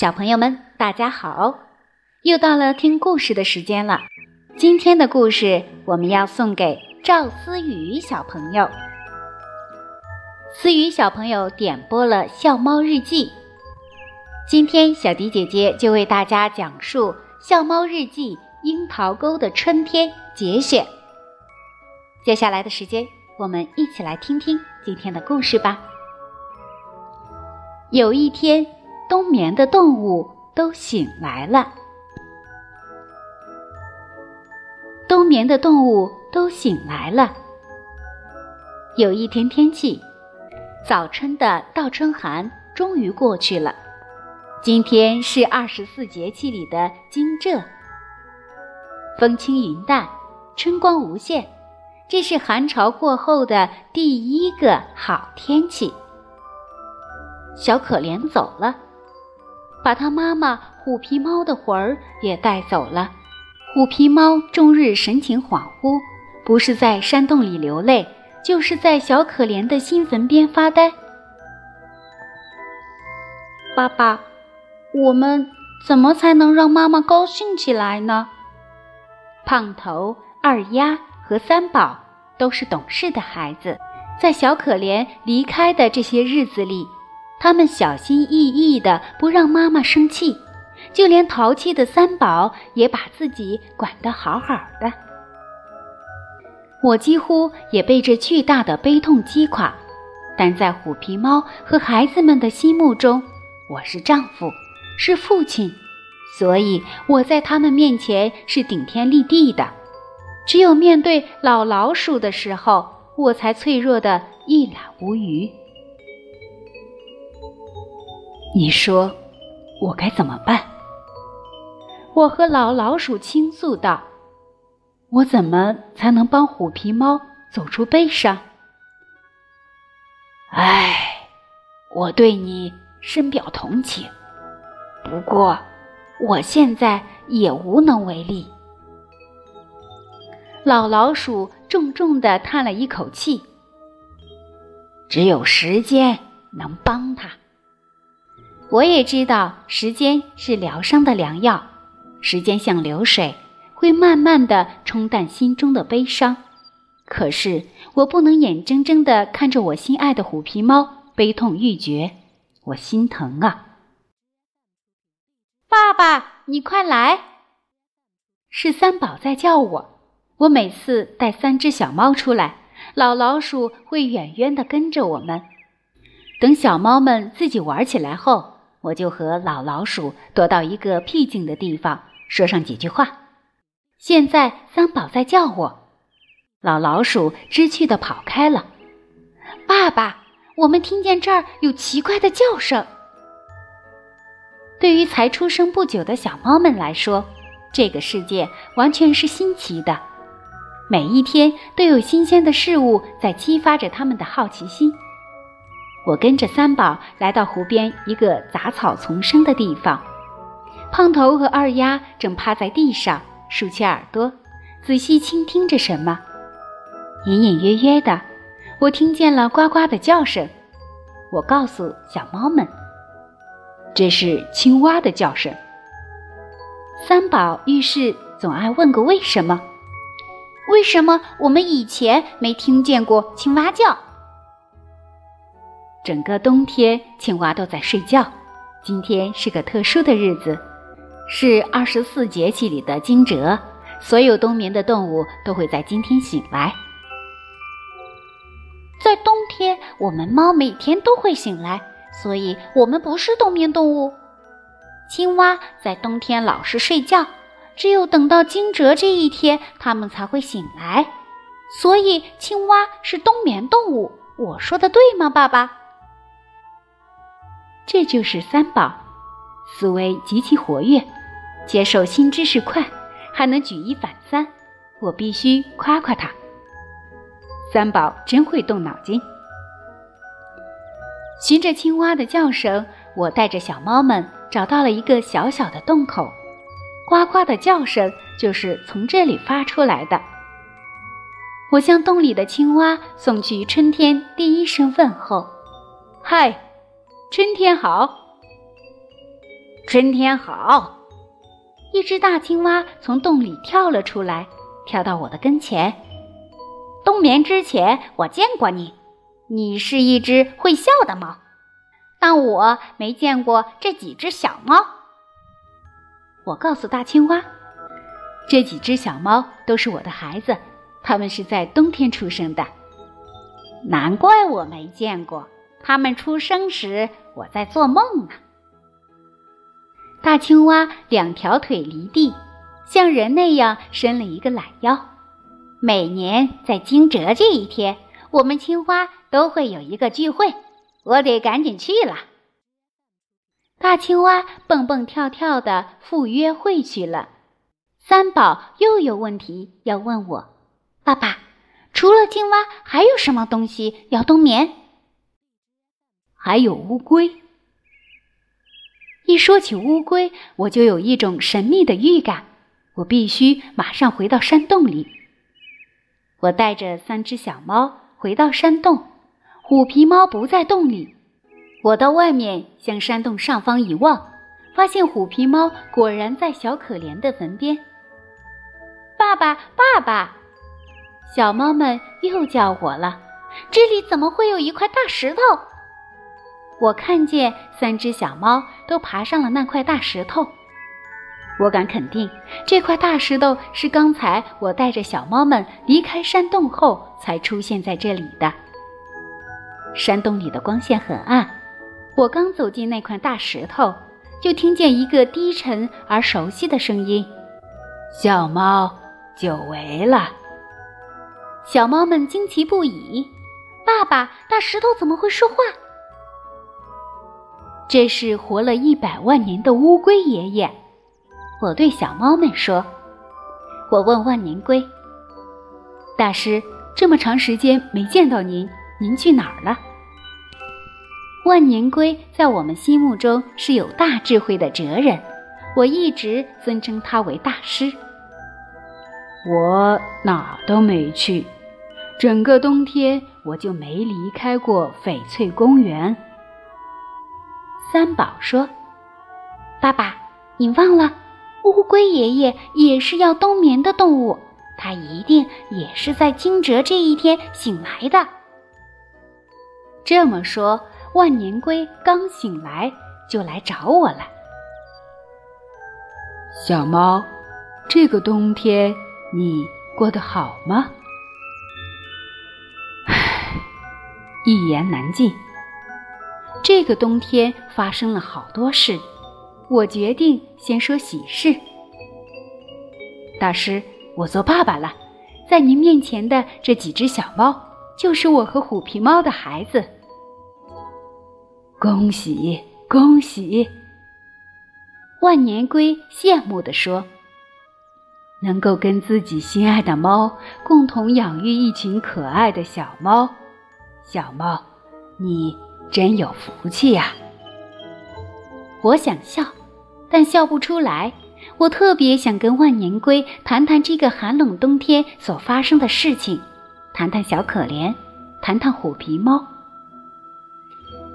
小朋友们，大家好！又到了听故事的时间了。今天的故事我们要送给赵思雨小朋友。思雨小朋友点播了《笑猫日记》，今天小迪姐姐就为大家讲述《笑猫日记》樱桃沟的春天节选。接下来的时间，我们一起来听听今天的故事吧。有一天。冬眠的动物都醒来了。冬眠的动物都醒来了。有一天天气，早春的倒春寒终于过去了。今天是二十四节气里的惊蛰，风轻云淡，春光无限。这是寒潮过后的第一个好天气。小可怜走了。把他妈妈虎皮猫的魂儿也带走了。虎皮猫终日神情恍惚，不是在山洞里流泪，就是在小可怜的新坟边发呆。爸爸，我们怎么才能让妈妈高兴起来呢？胖头、二丫和三宝都是懂事的孩子，在小可怜离开的这些日子里。他们小心翼翼的不让妈妈生气，就连淘气的三宝也把自己管得好好的。我几乎也被这巨大的悲痛击垮，但在虎皮猫和孩子们的心目中，我是丈夫，是父亲，所以我在他们面前是顶天立地的。只有面对老老鼠的时候，我才脆弱的一览无余。你说，我该怎么办？我和老老鼠倾诉道：“我怎么才能帮虎皮猫走出悲伤？”唉，我对你深表同情，不过我现在也无能为力。老老鼠重重的叹了一口气：“只有时间能帮他。”我也知道，时间是疗伤的良药。时间像流水，会慢慢的冲淡心中的悲伤。可是，我不能眼睁睁的看着我心爱的虎皮猫悲痛欲绝，我心疼啊！爸爸，你快来！是三宝在叫我。我每次带三只小猫出来，老老鼠会远远的跟着我们。等小猫们自己玩起来后。我就和老老鼠躲到一个僻静的地方，说上几句话。现在三宝在叫我，老老鼠知趣的跑开了。爸爸，我们听见这儿有奇怪的叫声。对于才出生不久的小猫们来说，这个世界完全是新奇的，每一天都有新鲜的事物在激发着他们的好奇心。我跟着三宝来到湖边一个杂草丛生的地方，胖头和二丫正趴在地上竖起耳朵，仔细倾听着什么。隐隐约约的，我听见了呱呱的叫声。我告诉小猫们，这是青蛙的叫声。三宝遇事总爱问个为什么，为什么我们以前没听见过青蛙叫？整个冬天，青蛙都在睡觉。今天是个特殊的日子，是二十四节气里的惊蛰，所有冬眠的动物都会在今天醒来。在冬天，我们猫每天都会醒来，所以我们不是冬眠动物。青蛙在冬天老是睡觉，只有等到惊蛰这一天，它们才会醒来。所以，青蛙是冬眠动物。我说的对吗，爸爸？这就是三宝，思维极其活跃，接受新知识快，还能举一反三，我必须夸夸他。三宝真会动脑筋。循着青蛙的叫声，我带着小猫们找到了一个小小的洞口，呱呱的叫声就是从这里发出来的。我向洞里的青蛙送去春天第一声问候：“嗨。”春天好，春天好。一只大青蛙从洞里跳了出来，跳到我的跟前。冬眠之前，我见过你，你是一只会笑的猫，但我没见过这几只小猫。我告诉大青蛙，这几只小猫都是我的孩子，它们是在冬天出生的。难怪我没见过，它们出生时我在做梦呢。大青蛙两条腿离地，像人那样伸了一个懒腰。每年在惊蛰这一天，我们青蛙都会有一个聚会，我得赶紧去了。大青蛙蹦蹦跳跳的赴约会去了。三宝又有问题要问我：“爸爸，除了青蛙，还有什么东西要冬眠？”还有乌龟。一说起乌龟，我就有一种神秘的预感，我必须马上回到山洞里。我带着三只小猫回到山洞，虎皮猫不在洞里。我到外面向山洞上方一望，发现虎皮猫果然在小可怜的坟边。爸爸，爸爸！小猫们又叫我了。这里怎么会有一块大石头？我看见三只小猫都爬上了那块大石头，我敢肯定，这块大石头是刚才我带着小猫们离开山洞后才出现在这里的。山洞里的光线很暗，我刚走进那块大石头，就听见一个低沉而熟悉的声音：“小猫，久违了。”小猫们惊奇不已：“爸爸，大石头怎么会说话？”这是活了一百万年的乌龟爷爷，我对小猫们说。我问万年龟：“大师，这么长时间没见到您，您去哪儿了？”万年龟在我们心目中是有大智慧的哲人，我一直尊称他为大师。我哪都没去，整个冬天我就没离开过翡翠公园。三宝说：“爸爸，你忘了，乌龟爷爷也是要冬眠的动物，他一定也是在惊蛰这一天醒来的。”这么说，万年龟刚醒来就来找我了。小猫，这个冬天你过得好吗？唉，一言难尽。这个冬天发生了好多事，我决定先说喜事。大师，我做爸爸了，在您面前的这几只小猫，就是我和虎皮猫的孩子。恭喜恭喜！万年龟羡慕地说：“能够跟自己心爱的猫共同养育一群可爱的小猫，小猫，你。”真有福气呀！我想笑，但笑不出来。我特别想跟万年龟谈谈这个寒冷冬天所发生的事情，谈谈小可怜，谈谈虎皮猫。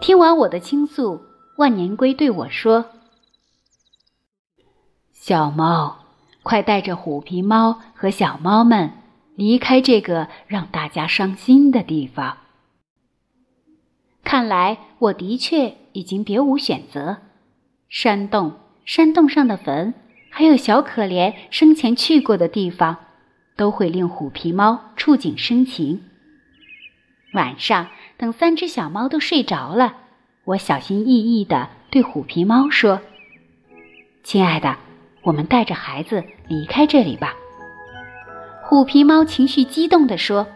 听完我的倾诉，万年龟对我说：“小猫，快带着虎皮猫和小猫们离开这个让大家伤心的地方。”看来我的确已经别无选择。山洞、山洞上的坟，还有小可怜生前去过的地方，都会令虎皮猫触景生情。晚上，等三只小猫都睡着了，我小心翼翼地对虎皮猫说：“亲爱的，我们带着孩子离开这里吧。”虎皮猫情绪激动地说：“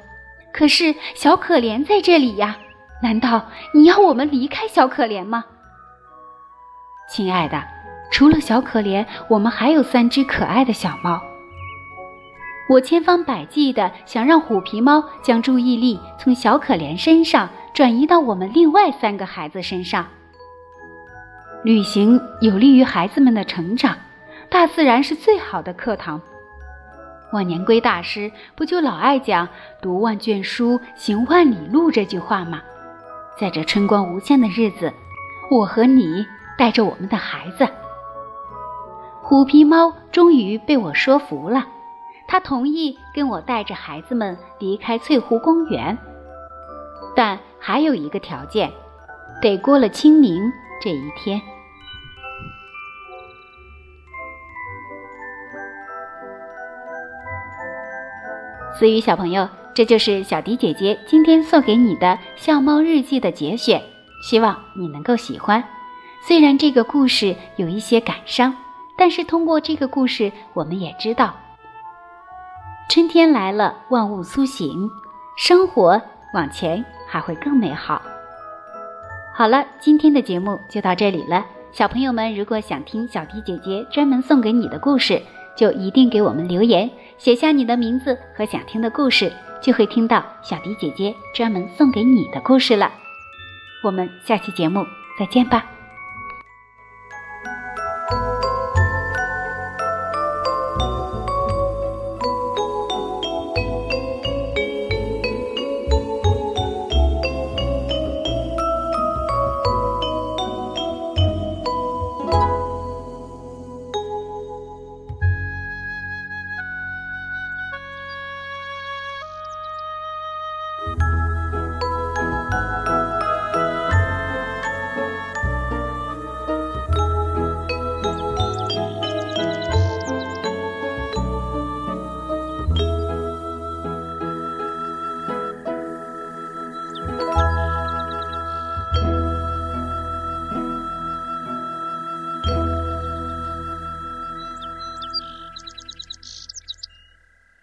可是小可怜在这里呀。”难道你要我们离开小可怜吗，亲爱的？除了小可怜，我们还有三只可爱的小猫。我千方百计的想让虎皮猫将注意力从小可怜身上转移到我们另外三个孩子身上。旅行有利于孩子们的成长，大自然是最好的课堂。万年龟大师不就老爱讲“读万卷书，行万里路”这句话吗？在这春光无限的日子，我和你带着我们的孩子，虎皮猫终于被我说服了，它同意跟我带着孩子们离开翠湖公园，但还有一个条件，得过了清明这一天。思雨小朋友，这就是小迪姐姐今天送给你的《笑猫日记》的节选，希望你能够喜欢。虽然这个故事有一些感伤，但是通过这个故事，我们也知道，春天来了，万物苏醒，生活往前还会更美好。好了，今天的节目就到这里了。小朋友们，如果想听小迪姐姐专门送给你的故事，就一定给我们留言。写下你的名字和想听的故事，就会听到小迪姐姐专门送给你的故事了。我们下期节目再见吧。